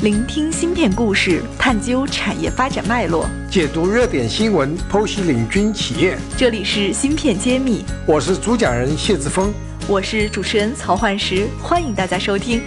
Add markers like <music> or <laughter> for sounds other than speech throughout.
聆听芯片故事，探究产业发展脉络，解读热点新闻，剖析领军企业。这里是芯片揭秘，我是主讲人谢志峰，我是主持人曹焕石，欢迎大家收听。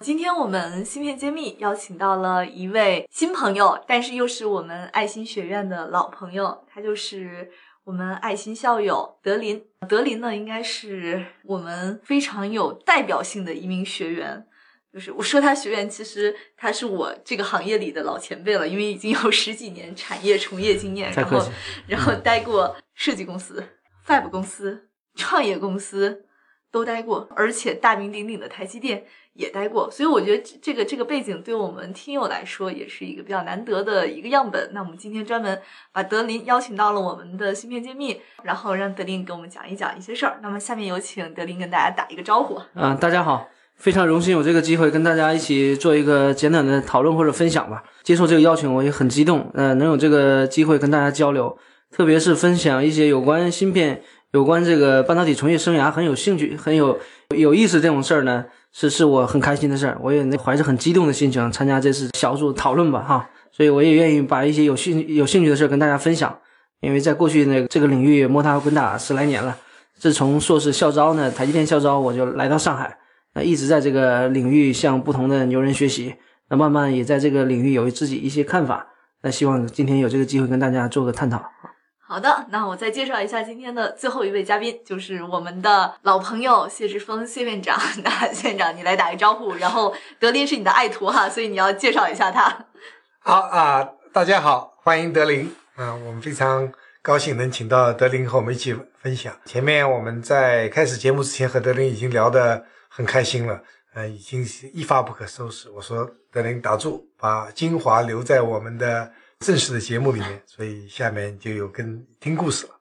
今天我们芯片揭秘邀请到了一位新朋友，但是又是我们爱心学院的老朋友，他就是我们爱心校友德林。德林呢，应该是我们非常有代表性的一名学员。就是我说他学员，其实他是我这个行业里的老前辈了，因为已经有十几年产业从业经验，然后然后待过设计公司、Fab 公司、创业公司都待过，而且大名鼎鼎的台积电。也待过，所以我觉得这个这个背景对我们听友来说也是一个比较难得的一个样本。那我们今天专门把德林邀请到了我们的芯片揭秘，然后让德林给我们讲一讲一些事儿。那么下面有请德林跟大家打一个招呼。嗯，大家好，非常荣幸有这个机会跟大家一起做一个简短的讨论或者分享吧。接受这个邀请我也很激动，嗯，能有这个机会跟大家交流，特别是分享一些有关芯片、有关这个半导体从业生涯很有兴趣、很有有意思这种事儿呢。是是我很开心的事儿，我也怀着很激动的心情参加这次小组讨论吧，哈，所以我也愿意把一些有兴有兴趣的事儿跟大家分享，因为在过去那个这个领域摸爬滚打十来年了，自从硕士校招呢，台积电校招我就来到上海，那一直在这个领域向不同的牛人学习，那慢慢也在这个领域有自己一些看法，那希望今天有这个机会跟大家做个探讨。好的，那我再介绍一下今天的最后一位嘉宾，就是我们的老朋友谢志峰谢院长。<laughs> 那院长，你来打个招呼。然后德林是你的爱徒哈，所以你要介绍一下他。好啊，大家好，欢迎德林。嗯，我们非常高兴能请到德林和我们一起分享。前面我们在开始节目之前和德林已经聊得很开心了，呃，已经是一发不可收拾。我说德林打住，把精华留在我们的。正式的节目里面，所以下面就有跟听故事了。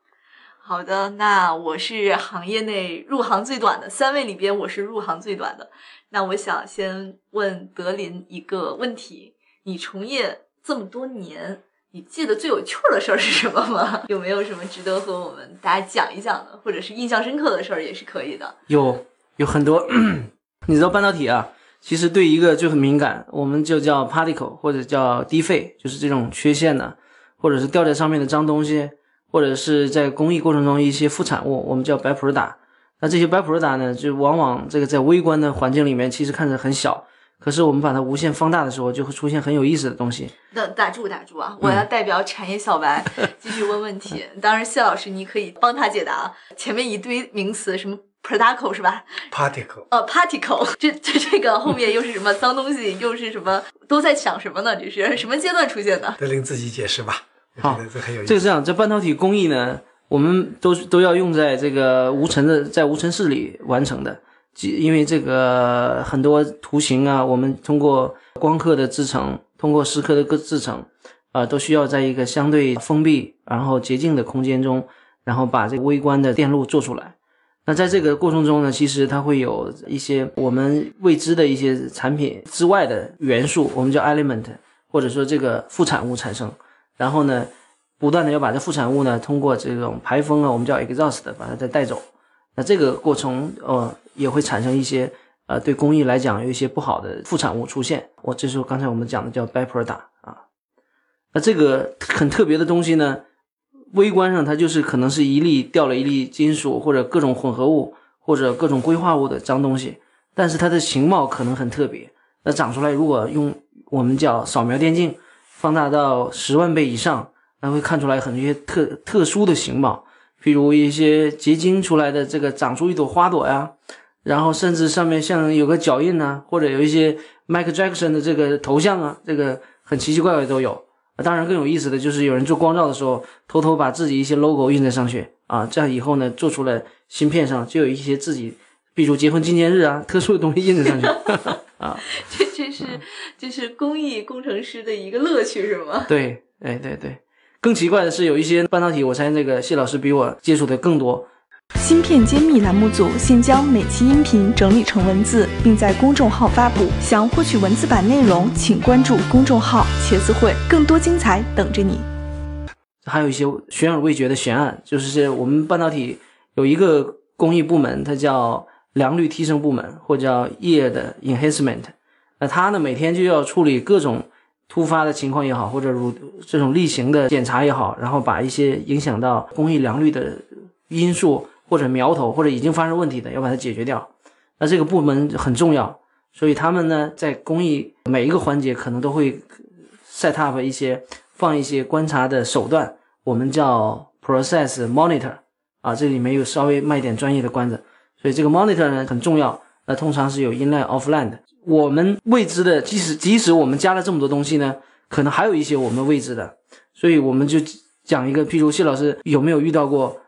好的，那我是行业内入行最短的三位里边，我是入行最短的。那我想先问德林一个问题：你从业这么多年，你记得最有趣的事儿是什么吗？<laughs> 有没有什么值得和我们大家讲一讲的，或者是印象深刻的事儿也是可以的？有，有很多。<clears throat> 你知道半导体啊？其实对一个就很敏感，我们就叫 particle 或者叫低费，就是这种缺陷的，或者是掉在上面的脏东西，或者是在工艺过程中一些副产物，我们叫 byproduct。那这些 byproduct 呢，就往往这个在微观的环境里面其实看着很小，可是我们把它无限放大的时候，就会出现很有意思的东西。那打住打住啊！我要代表产业小白 <laughs> 继续问问题。当然，谢老师你可以帮他解答。前面一堆名词什么？Particle 是吧？Particle，呃，Particle，这这这个后面又是什么脏东西？又是什么？都在想什么呢？这是什么阶段出现的？德林自己解释吧。好，这很有意思。这个这样，这半导体工艺呢，我们都都要用在这个无尘的，在无尘室里完成的。因为这个很多图形啊，我们通过光刻的制成，通过蚀刻的个制成，啊，都需要在一个相对封闭、然后洁净的空间中，然后把这个微观的电路做出来。那在这个过程中呢，其实它会有一些我们未知的一些产品之外的元素，我们叫 element，或者说这个副产物产生。然后呢，不断的要把这副产物呢通过这种排风啊，我们叫 exhaust，把它再带走。那这个过程呃也会产生一些呃对工艺来讲有一些不好的副产物出现。我这时候刚才我们讲的叫 byproduct 啊。那这个很特别的东西呢。微观上，它就是可能是一粒掉了一粒金属，或者各种混合物，或者各种硅化物的脏东西。但是它的形貌可能很特别。那长出来，如果用我们叫扫描电镜放大到十万倍以上，那会看出来很多一些特特殊的形貌，譬如一些结晶出来的这个长出一朵花朵呀，然后甚至上面像有个脚印呐，或者有一些 Michael Jackson 的这个头像啊，这个很奇奇怪怪都有。当然，更有意思的就是有人做光照的时候，偷偷把自己一些 logo 印在上去啊，这样以后呢，做出来芯片上就有一些自己，比如结婚纪念日啊，特殊的东西印在上去 <laughs> 啊。<laughs> 这这是这是工艺工程师的一个乐趣，是吗？<laughs> 对，哎对对。更奇怪的是，有一些半导体，我猜那个谢老师比我接触的更多。芯片揭秘栏目组现将每期音频整理成文字，并在公众号发布。想获取文字版内容，请关注公众号“茄子会”，更多精彩等着你。还有一些悬而未决的悬案，就是我们半导体有一个工艺部门，它叫良率提升部门，或叫 yield enhancement。那它呢，每天就要处理各种突发的情况也好，或者如这种例行的检查也好，然后把一些影响到工艺良率的因素或者苗头或者已经发生问题的，要把它解决掉。那这个部门很重要，所以他们呢，在工艺每一个环节可能都会 set up 一些放一些观察的手段，我们叫 process monitor 啊，这里面有稍微卖点专业的关子，所以这个 monitor 呢很重要。那通常是有 inline offline 的，我们未知的，即使即使我们加了这么多东西呢，可能还有一些我们未知的，所以我们就讲一个，譬如谢老师有没有遇到过，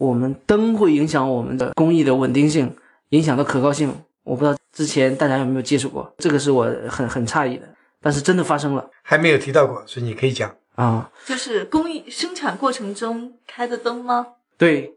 我们灯会影响我们的工艺的稳定性，影响到可靠性？我不知道之前大家有没有接触过，这个是我很很诧异的，但是真的发生了还没有提到过，所以你可以讲。啊，就是工艺生产过程中开的灯吗？对，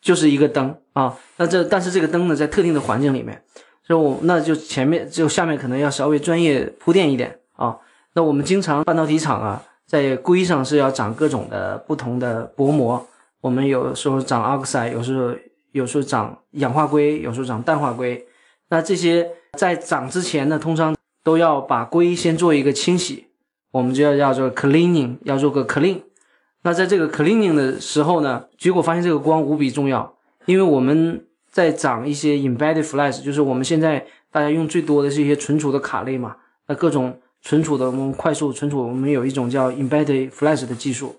就是一个灯啊。那这但是这个灯呢，在特定的环境里面，所以我那就前面就下面可能要稍微专业铺垫一点啊。那我们经常半导体厂啊，在硅上是要长各种的不同的薄膜，我们有时候长 oxide，有时候有时候长氧化硅，有时候长氮化硅。那这些在长之前呢，通常都要把硅先做一个清洗，我们就要叫做 cleaning，要做个 clean。那在这个 cleaning 的时候呢，结果发现这个光无比重要，因为我们在长一些 embedded flash，就是我们现在大家用最多的是一些存储的卡类嘛，那各种存储的我们快速存储，我们有一种叫 embedded flash 的技术。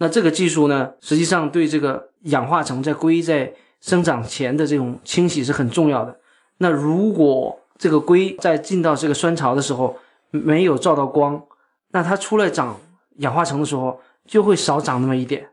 那这个技术呢，实际上对这个氧化层在硅在生长前的这种清洗是很重要的。那如果这个硅在进到这个酸槽的时候没有照到光，那它出来长氧化层的时候就会少长那么一点，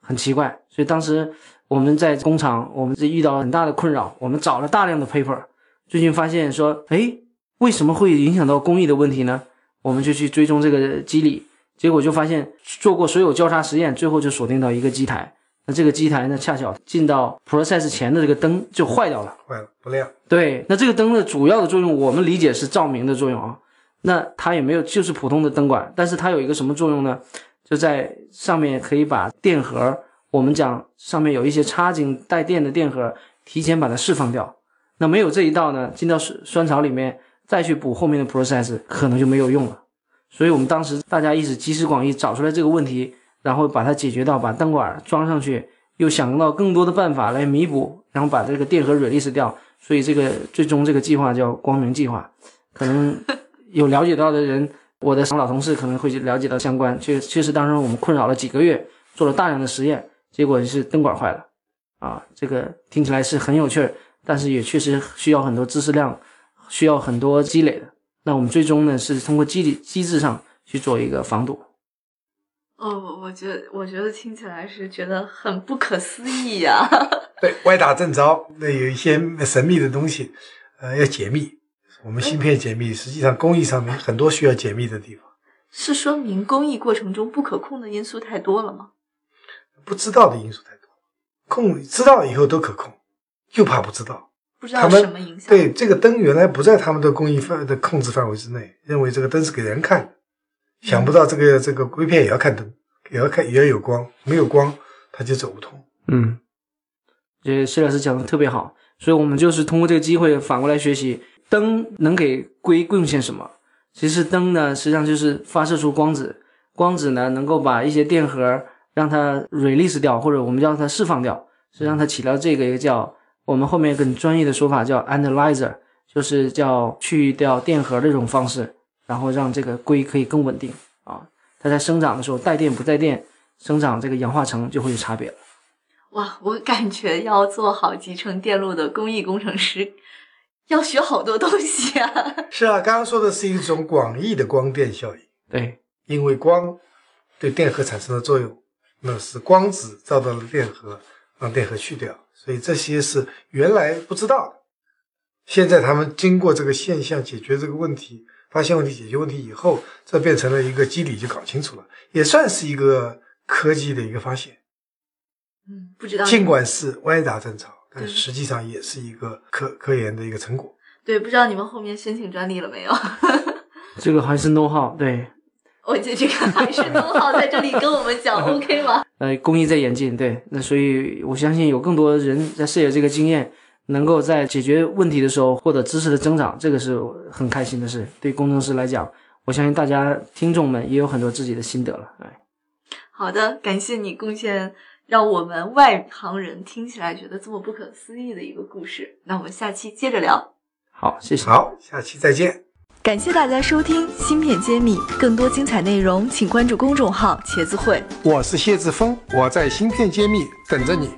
很奇怪。所以当时我们在工厂，我们是遇到了很大的困扰，我们找了大量的 paper，最近发现说，哎，为什么会影响到工艺的问题呢？我们就去追踪这个机理，结果就发现做过所有交叉实验，最后就锁定到一个机台。那这个机台呢，恰巧进到 process 前的这个灯就坏掉了。坏了，不亮。对，那这个灯的主要的作用，我们理解是照明的作用啊。那它也没有，就是普通的灯管，但是它有一个什么作用呢？就在上面可以把电荷，我们讲上面有一些插进带电的电荷，提前把它释放掉。那没有这一道呢，进到酸酸槽里面再去补后面的 process，可能就没有用了。所以我们当时大家一直集思广益，找出来这个问题，然后把它解决到把灯管装上去，又想到更多的办法来弥补，然后把这个电荷 release 掉。所以这个最终这个计划叫光明计划，可能。有了解到的人，我的老同事可能会了解到相关。确确实，当时我们困扰了几个月，做了大量的实验，结果是灯管坏了。啊，这个听起来是很有趣，但是也确实需要很多知识量，需要很多积累的。那我们最终呢，是通过机理机制上去做一个防堵。哦，我觉得，我觉得听起来是觉得很不可思议呀。对，歪打正着，那有一些神秘的东西，呃，要解密。我们芯片解密，实际上工艺上面很多需要解密的地方。是说明工艺过程中不可控的因素太多了吗？不知道的因素太多，控知道以后都可控，就怕不知道。不知道什么影响？对这个灯原来不在他们的工艺范的控制范围之内，认为这个灯是给人看的，想不到这个这个硅片也要看灯，也要看也要有光，没有光它就走不通。嗯，这谢老师讲的特别好，所以我们就是通过这个机会反过来学习。灯能给硅贡献什么？其实灯呢，实际上就是发射出光子，光子呢能够把一些电荷让它 release 掉，或者我们叫它释放掉，实际上它起到这个一个叫我们后面更专业的说法叫 analyzer，就是叫去掉电荷的这种方式，然后让这个硅可以更稳定啊。它在生长的时候带电不带电，生长这个氧化层就会有差别了。哇，我感觉要做好集成电路的工艺工程师。<laughs> 要学好多东西啊！<laughs> 是啊，刚刚说的是一种广义的光电效应。对，因为光对电荷产生的作用，那是光子照到了电荷，让电荷去掉，所以这些是原来不知道的。现在他们经过这个现象解决这个问题，发现问题、解决问题以后，这变成了一个机理，就搞清楚了，也算是一个科技的一个发现。嗯，不知道。尽管是歪打正着。但实际上也是一个科科研的一个成果。对，不知道你们后面申请专利了没有？<laughs> 这个还是 know how。对，我觉得这个还是 know how，在这里跟我们讲 <laughs> OK 吗？呃，工艺在演进，对，那所以我相信有更多人在涉猎这个经验，能够在解决问题的时候获得知识的增长，这个是很开心的事。对工程师来讲，我相信大家听众们也有很多自己的心得了。哎，好的，感谢你贡献让我们外行人听起来觉得这么不可思议的一个故事。那我们下期接着聊。好，谢谢。好，下期再见。感谢大家收听《芯片揭秘》，更多精彩内容请关注公众号“茄子会”。我是谢志峰，我在芯片揭秘等着你。